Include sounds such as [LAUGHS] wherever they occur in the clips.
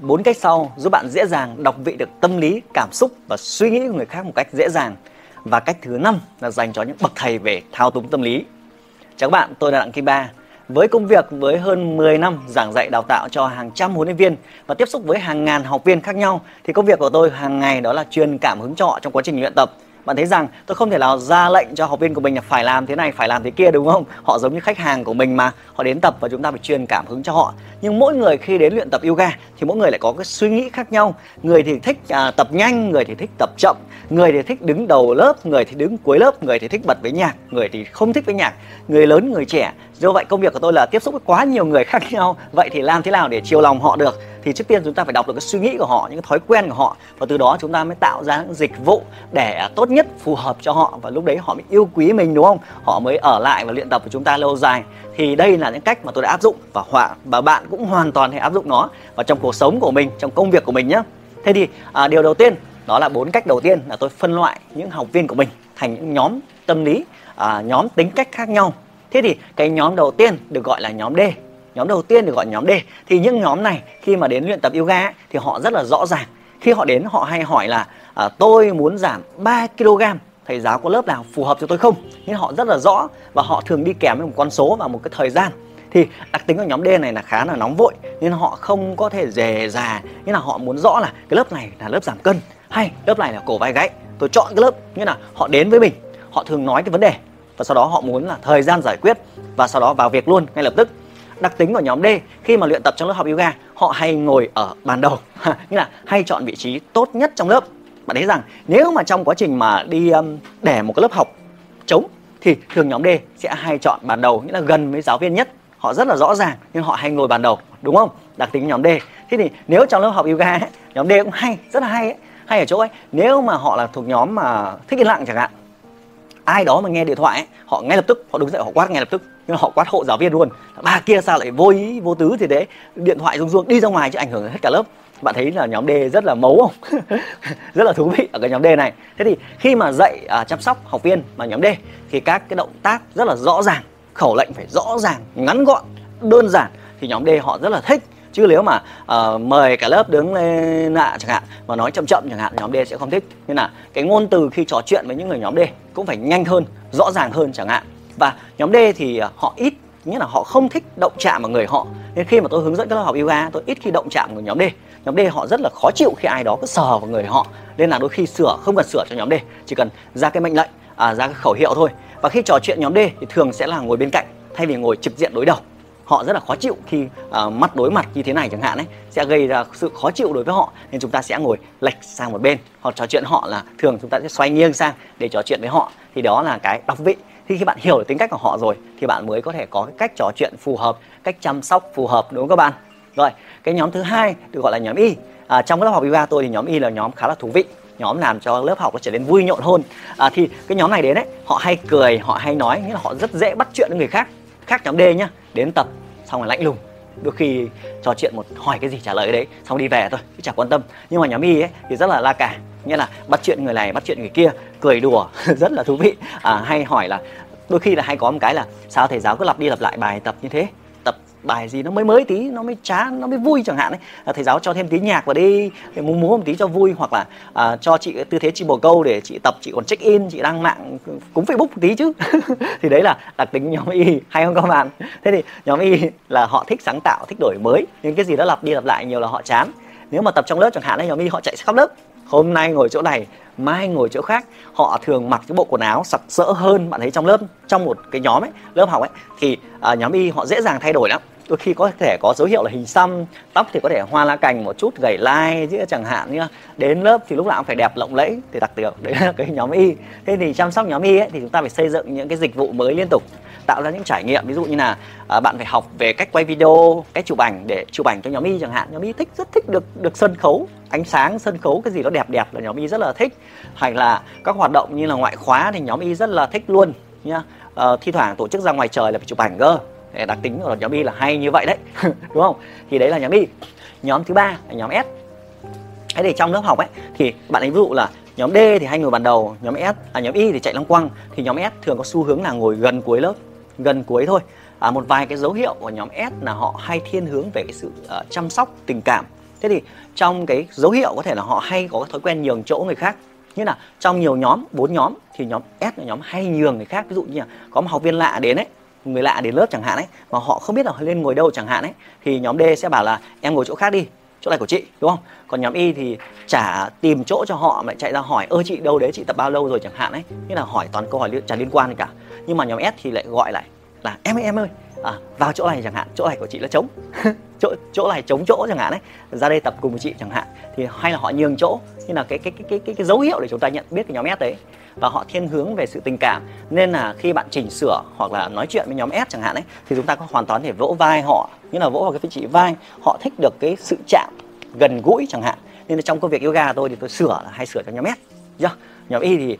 bốn cách sau giúp bạn dễ dàng đọc vị được tâm lý, cảm xúc và suy nghĩ của người khác một cách dễ dàng. Và cách thứ năm là dành cho những bậc thầy về thao túng tâm lý. Chào các bạn, tôi là Đặng Kim Ba. Với công việc với hơn 10 năm giảng dạy đào tạo cho hàng trăm huấn luyện viên và tiếp xúc với hàng ngàn học viên khác nhau thì công việc của tôi hàng ngày đó là truyền cảm hứng cho họ trong quá trình luyện tập bạn thấy rằng tôi không thể nào ra lệnh cho học viên của mình là phải làm thế này phải làm thế kia đúng không? Họ giống như khách hàng của mình mà. Họ đến tập và chúng ta phải truyền cảm hứng cho họ. Nhưng mỗi người khi đến luyện tập yoga thì mỗi người lại có cái suy nghĩ khác nhau. Người thì thích à, tập nhanh người thì thích tập chậm. Người thì thích đứng đầu lớp người thì đứng cuối lớp người thì thích bật với nhạc người thì không thích với nhạc. Người lớn người trẻ do vậy công việc của tôi là tiếp xúc với quá nhiều người khác nhau. Vậy thì làm thế nào để chiều lòng họ được? Thì trước tiên chúng ta phải đọc được cái suy nghĩ của họ những cái thói quen của họ. Và từ đó chúng ta mới tạo ra những dịch vụ để tốt nhất phù hợp cho họ. Và lúc đấy họ mới yêu quý mình đúng không? Họ mới ở lại và luyện tập với chúng ta lâu dài. Thì đây là những cách mà tôi đã áp dụng và họa và bạn cũng hoàn toàn thể áp dụng nó vào trong cuộc sống của mình trong công việc của mình nhé thế thì à, điều đầu tiên đó là bốn cách đầu tiên là tôi phân loại những học viên của mình thành những nhóm tâm lý à, nhóm tính cách khác nhau thế thì cái nhóm đầu tiên được gọi là nhóm D nhóm đầu tiên được gọi nhóm D. Thì những nhóm này khi mà đến luyện tập yoga ấy, thì họ rất là rõ ràng. Khi họ đến họ hay hỏi là à, tôi muốn giảm 3 kg thầy giáo có lớp nào phù hợp cho tôi không? Nhưng họ rất là rõ và họ thường đi kèm với một con số và một cái thời gian. Thì đặc tính của nhóm D này là khá là nóng vội nên họ không có thể dè dà như là họ muốn rõ là cái lớp này là lớp giảm cân hay lớp này là cổ vai gáy. Tôi chọn cái lớp như là họ đến với mình họ thường nói cái vấn đề và sau đó họ muốn là thời gian giải quyết và sau đó vào việc luôn ngay lập tức. Đặc tính của nhóm D khi mà luyện tập trong lớp học yoga họ hay ngồi ở bàn đầu [LAUGHS] nghĩa là hay chọn vị trí tốt nhất trong lớp. Bạn thấy rằng nếu mà trong quá trình mà đi um, để một cái lớp học trống thì thường nhóm D sẽ hay chọn bàn đầu nghĩa là gần với giáo viên nhất. Họ rất là rõ ràng nhưng họ hay ngồi bàn đầu đúng không? Đặc tính nhóm D. Thế thì nếu trong lớp học yoga ấy, nhóm D cũng hay rất là hay ấy, hay ở chỗ ấy. Nếu mà họ là thuộc nhóm mà thích yên lặng chẳng hạn ai đó mà nghe điện thoại ấy, họ ngay lập tức họ đứng dậy họ quát ngay lập tức. Nhưng họ quát hộ giáo viên luôn. Bà kia sao lại vô ý vô tứ thì đấy điện thoại rung rung đi ra ngoài chứ ảnh hưởng hết cả lớp. Bạn thấy là nhóm D rất là mấu không? [LAUGHS] Rất là thú vị ở cái nhóm D này. Thế thì khi mà dạy à, chăm sóc học viên mà nhóm D thì các cái động tác rất là rõ ràng khẩu lệnh phải rõ ràng ngắn gọn đơn giản thì nhóm D họ rất là thích chứ nếu mà uh, mời cả lớp đứng lên nạ chẳng hạn và nói chậm chậm chẳng hạn nhóm D sẽ không thích. Nên là cái ngôn từ khi trò chuyện với những người nhóm D cũng phải nhanh hơn rõ ràng hơn chẳng hạn. Và nhóm D thì uh, họ ít nghĩa là họ không thích động chạm vào người họ. Nên khi mà tôi hướng dẫn các lớp học yoga tôi ít khi động chạm vào nhóm D. Nhóm D họ rất là khó chịu khi ai đó cứ sờ vào người họ. Nên là đôi khi sửa không cần sửa cho nhóm D chỉ cần ra cái mệnh lệnh à, ra cái khẩu hiệu thôi. Và khi trò chuyện nhóm D thì thường sẽ là ngồi bên cạnh thay vì ngồi trực diện đối đầu họ rất là khó chịu khi uh, mắt đối mặt như thế này chẳng hạn ấy sẽ gây ra sự khó chịu đối với họ. Nên chúng ta sẽ ngồi lệch sang một bên hoặc trò chuyện họ là thường chúng ta sẽ xoay nghiêng sang để trò chuyện với họ. Thì đó là cái đọc vị. Thì khi bạn hiểu được tính cách của họ rồi thì bạn mới có thể có cái cách trò chuyện phù hợp cách chăm sóc phù hợp đúng không các bạn? Rồi cái nhóm thứ hai được gọi là nhóm y. À, trong lớp học yoga tôi thì nhóm y là nhóm khá là thú vị. Nhóm làm cho lớp học nó trở nên vui nhộn hơn. À, thì cái nhóm này đến đấy họ hay cười họ hay nói nghĩa là họ rất dễ bắt chuyện với người khác khác nhóm D nhá. Đến tập xong rồi lạnh lùng. Đôi khi trò chuyện một hỏi cái gì trả lời cái đấy xong đi về thôi chứ chả quan tâm. Nhưng mà nhóm y ấy thì rất là la cả. Nghĩa là bắt chuyện người này bắt chuyện người kia cười đùa [LAUGHS] rất là thú vị. À, hay hỏi là đôi khi là hay có một cái là sao thầy giáo cứ lặp đi lặp lại bài tập như thế? Bài gì nó mới mới tí nó mới chán nó mới vui chẳng hạn ấy. À, thầy giáo cho thêm tí nhạc vào đi để múa múa một tí cho vui hoặc là à, cho chị tư thế chị bồ câu để chị tập chị còn check in chị đăng mạng cúng facebook một tí chứ. [LAUGHS] Thì đấy là đặc tính nhóm y hay không các bạn? Thế thì nhóm y là họ thích sáng tạo thích đổi mới. Nhưng cái gì đó lặp đi lặp lại nhiều là họ chán. Nếu mà tập trong lớp chẳng hạn ấy nhóm y họ chạy khắp lớp hôm nay ngồi chỗ này mai ngồi chỗ khác. Họ thường mặc cái bộ quần áo sặc sỡ hơn bạn thấy trong lớp trong một cái nhóm ấy lớp học ấy thì à, nhóm y họ dễ dàng thay đổi lắm. Đôi khi có thể có dấu hiệu là hình xăm tóc thì có thể hoa lá cành một chút gầy lai chứ chẳng hạn như đến lớp thì lúc nào cũng phải đẹp lộng lẫy thì đặc điểm đấy là [LAUGHS] cái nhóm y. Thế thì chăm sóc nhóm y ấy, thì chúng ta phải xây dựng những cái dịch vụ mới liên tục tạo ra những trải nghiệm. Ví dụ như là à, bạn phải học về cách quay video cách chụp ảnh để chụp ảnh cho nhóm y chẳng hạn. Nhóm y thích rất thích được được sân khấu ánh sáng sân khấu cái gì đó đẹp đẹp là nhóm y rất là thích. Hay là các hoạt động như là ngoại khóa thì nhóm y rất là thích luôn nhá. À, thi thoảng tổ chức ra ngoài trời là phải chụp ảnh cơ. Đặc tính của nhóm Y là hay như vậy đấy [LAUGHS] đúng không? Thì đấy là nhóm Y. Nhóm thứ ba là nhóm S. Thế thì trong lớp học ấy thì bạn ấy ví dụ là nhóm D thì hay ngồi bàn đầu nhóm S à nhóm Y thì chạy lăng quăng. Thì nhóm S thường có xu hướng là ngồi gần cuối lớp gần cuối thôi. À, một vài cái dấu hiệu của nhóm S là họ hay thiên hướng về cái sự uh, chăm sóc tình cảm thế thì trong cái dấu hiệu có thể là họ hay có thói quen nhường chỗ người khác. Như là trong nhiều nhóm bốn nhóm thì nhóm S là nhóm hay nhường người khác. Ví dụ như là có một học viên lạ đến ấy người lạ đến lớp chẳng hạn ấy mà họ không biết là lên ngồi đâu chẳng hạn ấy thì nhóm D sẽ bảo là em ngồi chỗ khác đi chỗ này của chị đúng không? Còn nhóm Y thì chả tìm chỗ cho họ mà chạy ra hỏi ơ chị đâu đấy chị tập bao lâu rồi? chẳng hạn ấy. Như là hỏi toàn câu hỏi chả liên quan gì cả. Nhưng mà nhóm S thì lại gọi lại là em ơi em ơi à, vào chỗ này chẳng hạn chỗ này của chị là trống. [LAUGHS] chỗ chỗ này chống chỗ chẳng hạn ấy ra đây tập cùng với chị chẳng hạn thì hay là họ nhường chỗ như là cái cái cái cái cái, cái dấu hiệu để chúng ta nhận biết cái nhóm S đấy. Và họ thiên hướng về sự tình cảm nên là khi bạn chỉnh sửa hoặc là nói chuyện với nhóm S chẳng hạn ấy thì chúng ta có hoàn toàn thể vỗ vai họ như là vỗ vào cái vị trí vai. Họ thích được cái sự chạm gần gũi chẳng hạn. Nên là trong công việc yoga tôi thì tôi sửa là hay sửa cho nhóm S yeah. nhóm y thì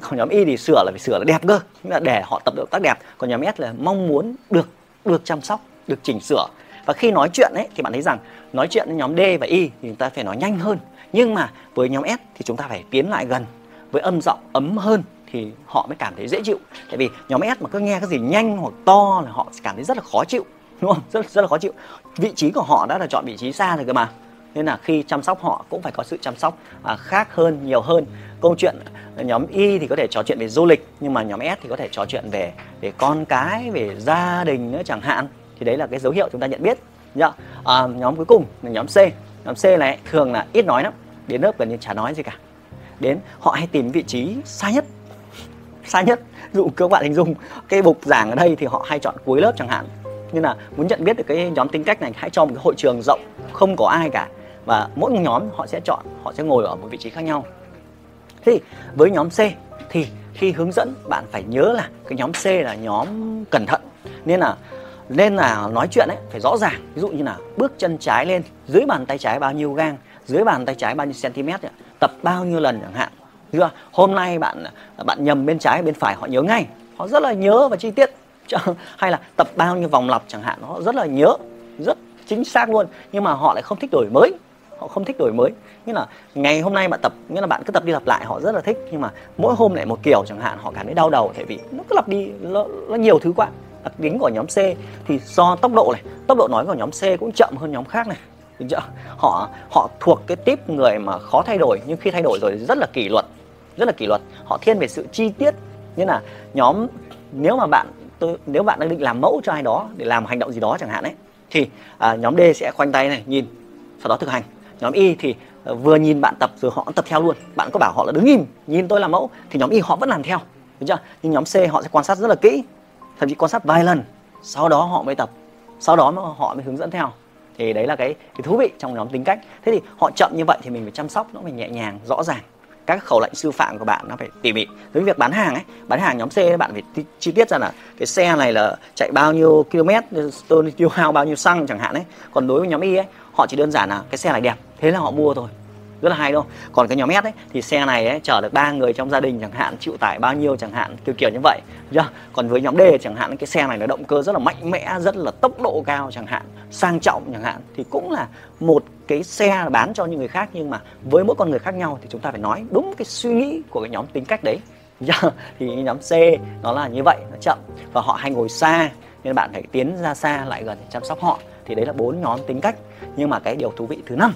còn nhóm y thì sửa là phải sửa là đẹp cơ. Là để họ tập được tác đẹp còn nhóm s là mong muốn được được chăm sóc được chỉnh sửa và khi nói chuyện ấy thì bạn thấy rằng nói chuyện với nhóm d và y thì chúng ta phải nói nhanh hơn. Nhưng mà với nhóm s thì chúng ta phải tiến lại gần. Với âm giọng ấm hơn thì họ mới cảm thấy dễ chịu. Tại vì nhóm S mà cứ nghe cái gì nhanh hoặc to là họ cảm thấy rất là khó chịu [LAUGHS] đúng không? Rất rất là khó chịu. Vị trí của họ đã là chọn vị trí xa rồi cơ mà. Nên là khi chăm sóc họ cũng phải có sự chăm sóc à, khác hơn nhiều hơn. Câu chuyện à, nhóm Y thì có thể trò chuyện về du lịch nhưng mà nhóm S thì có thể trò chuyện về về con cái về gia đình nữa chẳng hạn thì đấy là cái dấu hiệu chúng ta nhận biết nhá. À, nhóm cuối cùng là nhóm C. Nhóm C này thường là ít nói lắm đến lớp gần như chả nói gì cả. Đến họ hay tìm vị trí xa nhất xa nhất dụ các bạn hình dung cái bục giảng ở đây thì họ hay chọn cuối lớp chẳng hạn. Nên là muốn nhận biết được cái nhóm tính cách này hãy cho một cái hội trường rộng không có ai cả. Và mỗi nhóm họ sẽ chọn họ sẽ ngồi ở một vị trí khác nhau. Thì với nhóm C thì khi hướng dẫn bạn phải nhớ là cái nhóm C là nhóm cẩn thận. Nên là nên là nói chuyện ấy phải rõ ràng. Ví dụ như là bước chân trái lên dưới bàn tay trái bao nhiêu gang dưới bàn tay trái bao nhiêu cm ấy, tập bao nhiêu lần chẳng hạn. Chưa? Hôm nay bạn bạn nhầm bên trái bên phải họ nhớ ngay. Họ rất là nhớ và chi tiết. [LAUGHS] Hay là tập bao nhiêu vòng lặp chẳng hạn họ rất là nhớ. Rất chính xác luôn. Nhưng mà họ lại không thích đổi mới. Họ không thích đổi mới. Như là ngày hôm nay bạn tập nghĩa là bạn cứ tập đi lặp lại họ rất là thích. Nhưng mà mỗi hôm lại một kiểu chẳng hạn họ cảm thấy đau đầu. Tại vì nó cứ lặp đi nó, nó nhiều thứ quá đặc tính của nhóm C thì do tốc độ này tốc độ nói của nhóm C cũng chậm hơn nhóm khác này. Họ họ thuộc cái tiếp người mà khó thay đổi nhưng khi thay đổi rồi rất là kỷ luật rất là kỷ luật. Họ thiên về sự chi tiết như là nhóm nếu mà bạn tôi nếu bạn đang định làm mẫu cho ai đó để làm hành động gì đó chẳng hạn ấy thì à, nhóm D sẽ khoanh tay này nhìn sau đó thực hành. Nhóm Y thì à, vừa nhìn bạn tập rồi họ tập theo luôn. Bạn có bảo họ là đứng im nhìn tôi làm mẫu thì nhóm Y họ vẫn làm theo. Đúng chưa? Nhưng nhóm C họ sẽ quan sát rất là kỹ thậm chí quan sát vài lần sau đó họ mới tập sau đó họ mới hướng dẫn theo. Thì đấy là cái, cái thú vị trong nhóm tính cách. Thế thì họ chậm như vậy thì mình phải chăm sóc nó phải nhẹ nhàng rõ ràng. Các khẩu lệnh sư phạm của bạn nó phải tỉ mỉ. Với việc bán hàng ấy bán hàng nhóm C bạn phải chi tiết ra là cái xe này là chạy bao nhiêu km tôi tiêu hao bao nhiêu xăng chẳng hạn ấy. Còn đối với nhóm Y ấy họ chỉ đơn giản là cái xe này đẹp thế là họ mua thôi rất là hay đâu còn cái nhóm S ấy thì xe này ấy, chở được ba người trong gia đình chẳng hạn chịu tải bao nhiêu chẳng hạn kiểu kiểu như vậy. Chưa? Còn với nhóm D chẳng hạn cái xe này nó động cơ rất là mạnh mẽ rất là tốc độ cao chẳng hạn sang trọng chẳng hạn thì cũng là một cái xe bán cho những người khác nhưng mà với mỗi con người khác nhau thì chúng ta phải nói đúng cái suy nghĩ của cái nhóm tính cách đấy. Thì nhóm C nó là như vậy nó chậm và họ hay ngồi xa nên bạn phải tiến ra xa lại gần để chăm sóc họ. Thì đấy là bốn nhóm tính cách. Nhưng mà cái điều thú vị thứ năm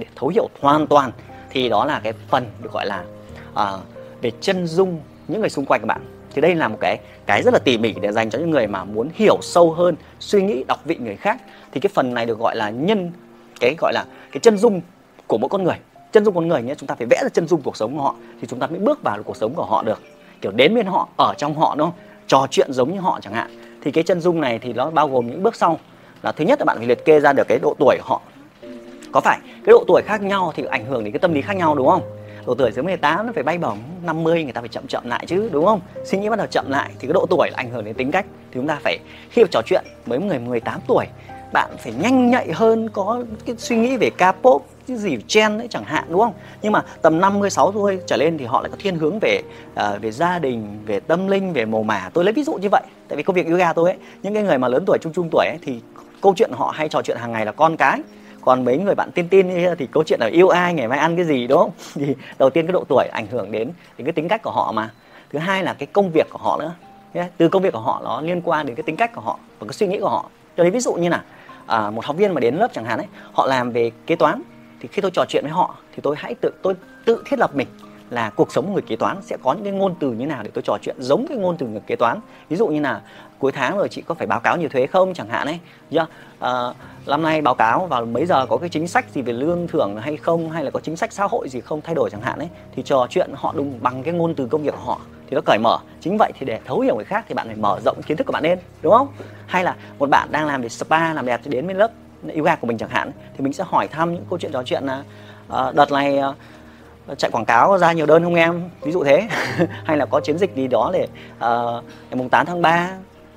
để thấu hiểu hoàn toàn thì đó là cái phần được gọi là uh, về chân dung những người xung quanh các bạn. Thì đây là một cái cái rất là tỉ mỉ để dành cho những người mà muốn hiểu sâu hơn suy nghĩ đọc vị người khác. Thì cái phần này được gọi là nhân cái gọi là cái chân dung của mỗi con người. Chân dung con người nhé chúng ta phải vẽ ra chân dung cuộc sống của họ thì chúng ta mới bước vào cuộc sống của họ được. Kiểu đến bên họ ở trong họ đúng không? Trò chuyện giống như họ chẳng hạn. Thì cái chân dung này thì nó bao gồm những bước sau. Là thứ nhất là bạn phải liệt kê ra được cái độ tuổi của họ có phải cái độ tuổi khác nhau thì ảnh hưởng đến cái tâm lý khác nhau đúng không? Độ tuổi dưới 18 nó phải bay bổng 50 người ta phải chậm chậm lại chứ đúng không? Suy nghĩ bắt đầu chậm lại thì cái độ tuổi là ảnh hưởng đến tính cách thì chúng ta phải khi mà trò chuyện với người 18 tuổi bạn phải nhanh nhạy hơn có cái suy nghĩ về K-pop cái gì chen đấy chẳng hạn đúng không? Nhưng mà tầm 56 tuổi trở lên thì họ lại có thiên hướng về uh, về gia đình về tâm linh về màu mả. Tôi lấy ví dụ như vậy tại vì công việc yoga tôi ấy những cái người mà lớn tuổi trung trung tuổi ấy, thì câu chuyện họ hay trò chuyện hàng ngày là con cái còn mấy người bạn tin tin thì câu chuyện là yêu ai ngày mai ăn cái gì đúng không? [LAUGHS] Thì đầu tiên cái độ tuổi ảnh hưởng đến đến cái tính cách của họ mà. Thứ hai là cái công việc của họ nữa. Từ công việc của họ nó liên quan đến cái tính cách của họ và cái suy nghĩ của họ. Cho nên ví dụ như là à, một học viên mà đến lớp chẳng hạn ấy họ làm về kế toán thì khi tôi trò chuyện với họ thì tôi hãy tự tôi tự thiết lập mình là cuộc sống của người kế toán sẽ có những cái ngôn từ như nào để tôi trò chuyện giống cái ngôn từ người kế toán. Ví dụ như là cuối tháng rồi chị có phải báo cáo nhiều thuế không chẳng hạn ấy. Yeah. à, năm nay báo cáo vào mấy giờ có cái chính sách gì về lương thưởng hay không hay là có chính sách xã hội gì không thay đổi chẳng hạn ấy thì trò chuyện họ đúng bằng cái ngôn từ công việc của họ thì nó cởi mở. Chính vậy thì để thấu hiểu người khác thì bạn phải mở rộng kiến thức của bạn lên đúng không? Hay là một bạn đang làm về spa làm đẹp thì đến với lớp yoga của mình chẳng hạn thì mình sẽ hỏi thăm những câu chuyện trò chuyện là uh, đợt này uh, chạy quảng cáo ra nhiều đơn không em? Ví dụ thế. [LAUGHS] Hay là có chiến dịch gì đó để uh, ngày mùng 8 tháng 3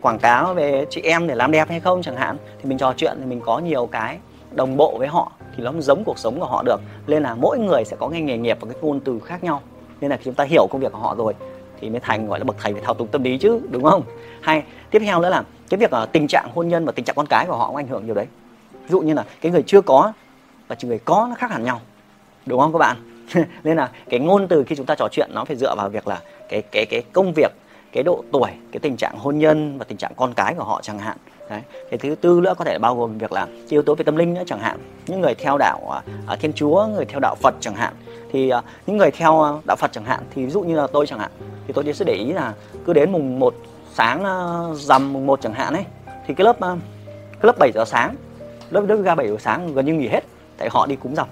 quảng cáo về chị em để làm đẹp hay không chẳng hạn thì mình trò chuyện thì mình có nhiều cái đồng bộ với họ thì nó giống cuộc sống của họ được. Nên là mỗi người sẽ có cái nghề nghiệp và cái ngôn từ khác nhau. Nên là khi chúng ta hiểu công việc của họ rồi thì mới thành gọi là bậc thầy về thao túng tâm lý chứ đúng không? Hay tiếp theo nữa là cái việc uh, tình trạng hôn nhân và tình trạng con cái của họ cũng ảnh hưởng nhiều đấy. Ví dụ như là cái người chưa có và người có nó khác hẳn nhau đúng không các bạn? [LAUGHS] Nên là cái ngôn từ khi chúng ta trò chuyện nó phải dựa vào việc là cái cái cái công việc cái độ tuổi cái tình trạng hôn nhân và tình trạng con cái của họ chẳng hạn. Đấy. Cái thứ tư nữa có thể bao gồm việc là yếu tố về tâm linh nữa chẳng hạn. Những người theo đạo uh, Thiên Chúa người theo đạo Phật chẳng hạn. Thì uh, những người theo đạo Phật chẳng hạn thì ví dụ như là tôi chẳng hạn thì tôi sẽ để ý là cứ đến mùng 1 sáng uh, rằm mùng 1 chẳng hạn ấy thì cái lớp uh, cái lớp 7 giờ sáng lớp lớp ga 7 giờ sáng gần như nghỉ hết tại họ đi cúng rằm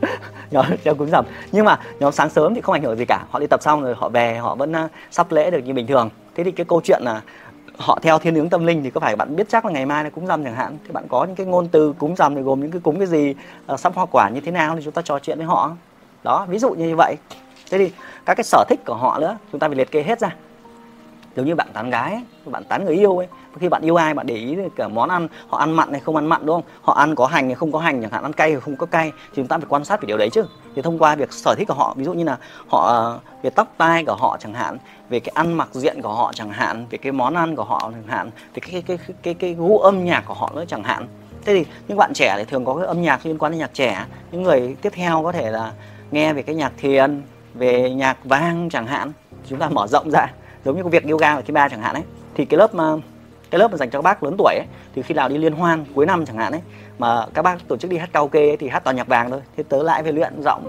[LAUGHS] nhóm theo cúng rằm nhưng mà nhóm sáng sớm thì không ảnh hưởng gì cả. Họ đi tập xong rồi họ về, họ vẫn à, sắp lễ được như bình thường. Thế thì cái câu chuyện là họ theo thiên hướng tâm linh thì có phải bạn biết chắc là ngày mai là cúng rằm chẳng hạn? Thì bạn có những cái ngôn từ cúng rằm thì gồm những cái cúng cái gì à, sắp hoa quả như thế nào thì chúng ta trò chuyện với họ? Đó, ví dụ như vậy. Thế thì các cái sở thích của họ nữa, chúng ta phải liệt kê hết ra giống như bạn tán gái bạn tán người yêu ấy. Khi bạn yêu ai bạn để ý cả món ăn họ ăn mặn hay không ăn mặn đúng không? Họ ăn có hành hay không có hành chẳng hạn ăn cay hay không có cay. Thì chúng ta phải quan sát về điều đấy chứ. Thì thông qua việc sở thích của họ ví dụ như là họ ờ, về tóc tai của họ chẳng hạn về cái ăn mặc diện của họ chẳng hạn về cái món ăn của họ chẳng hạn về cái cái cái cái, cái, cái gu âm nhạc của họ nữa chẳng hạn. Thế thì những bạn trẻ thì thường có cái âm nhạc liên quan đến nhạc trẻ. Những người tiếp theo có thể là nghe về cái nhạc thiền về nhạc vang chẳng hạn. Chúng ta mở rộng ra giống như cái việc yoga ở thứ ba chẳng hạn ấy thì cái lớp mà cái lớp mà dành cho các bác lớn tuổi ấy, thì khi nào đi liên hoan cuối năm chẳng hạn ấy mà các bác tổ chức đi hát karaoke ấy, thì hát toàn nhạc vàng thôi. Thế tớ lại về luyện giọng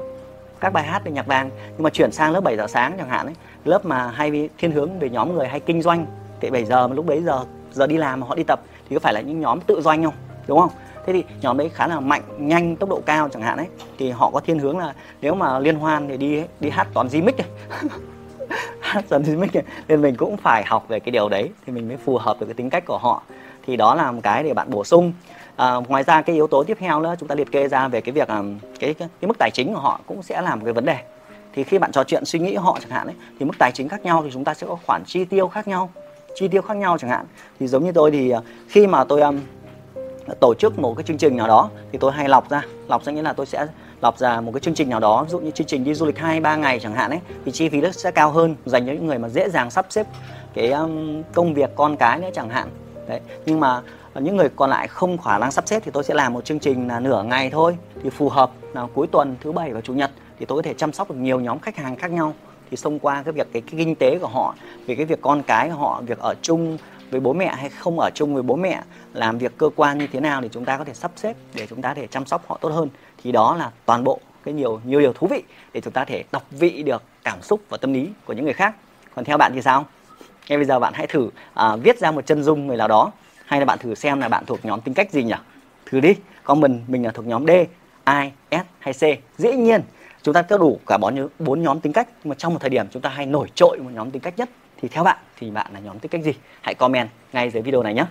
các bài hát về nhạc vàng. Nhưng mà chuyển sang lớp 7 giờ sáng chẳng hạn ấy lớp mà hay thiên hướng về nhóm người hay kinh doanh thì 7 giờ mà lúc đấy giờ giờ đi làm mà họ đi tập thì có phải là những nhóm tự doanh không? Đúng không? Thế thì nhóm đấy khá là mạnh nhanh tốc độ cao chẳng hạn ấy thì họ có thiên hướng là nếu mà liên hoan thì đi đi hát toàn di mic [LAUGHS] [LAUGHS] dần thì mình nên mình cũng phải học về cái điều đấy thì mình mới phù hợp được cái tính cách của họ. Thì đó là một cái để bạn bổ sung. À, ngoài ra cái yếu tố tiếp theo nữa chúng ta liệt kê ra về cái việc à, cái, cái cái mức tài chính của họ cũng sẽ là một cái vấn đề. Thì khi bạn trò chuyện suy nghĩ họ chẳng hạn ấy thì mức tài chính khác nhau thì chúng ta sẽ có khoản chi tiêu khác nhau. Chi tiêu khác nhau chẳng hạn. Thì giống như tôi thì à, khi mà tôi um, tổ chức một cái chương trình nào đó thì tôi hay lọc ra. Lọc ra nghĩa là tôi sẽ lọc ra một cái chương trình nào đó ví dụ như chương trình đi du lịch hai ba ngày chẳng hạn ấy thì chi phí nó sẽ cao hơn dành cho những người mà dễ dàng sắp xếp cái um, công việc con cái nữa chẳng hạn. Đấy nhưng mà ờ, những người còn lại không khả năng sắp xếp thì tôi sẽ làm một chương trình là nửa ngày thôi thì phù hợp là cuối tuần thứ bảy và chủ nhật thì tôi có thể chăm sóc được nhiều nhóm khách hàng khác nhau. Thì xông qua cái việc cái, cái kinh tế của họ về cái việc con cái của họ việc ở chung với bố mẹ hay không ở chung với bố mẹ làm việc cơ quan như thế nào thì chúng ta có thể sắp xếp để chúng ta thể chăm sóc họ tốt hơn. Thì đó là toàn bộ cái nhiều nhiều điều thú vị để chúng ta thể đọc vị được cảm xúc và tâm lý của những người khác. Còn theo bạn thì sao? Ngay bây giờ bạn hãy thử à, viết ra một chân dung người nào đó hay là bạn thử xem là bạn thuộc nhóm tính cách gì nhỉ? Thử đi comment mình là thuộc nhóm D I S hay C. Dĩ nhiên chúng ta có đủ cả bốn bốn nhóm tính cách nhưng mà trong một thời điểm chúng ta hay nổi trội một nhóm tính cách nhất thì theo bạn, thì bạn là nhóm tính cách gì? Hãy comment ngay dưới video này nhé.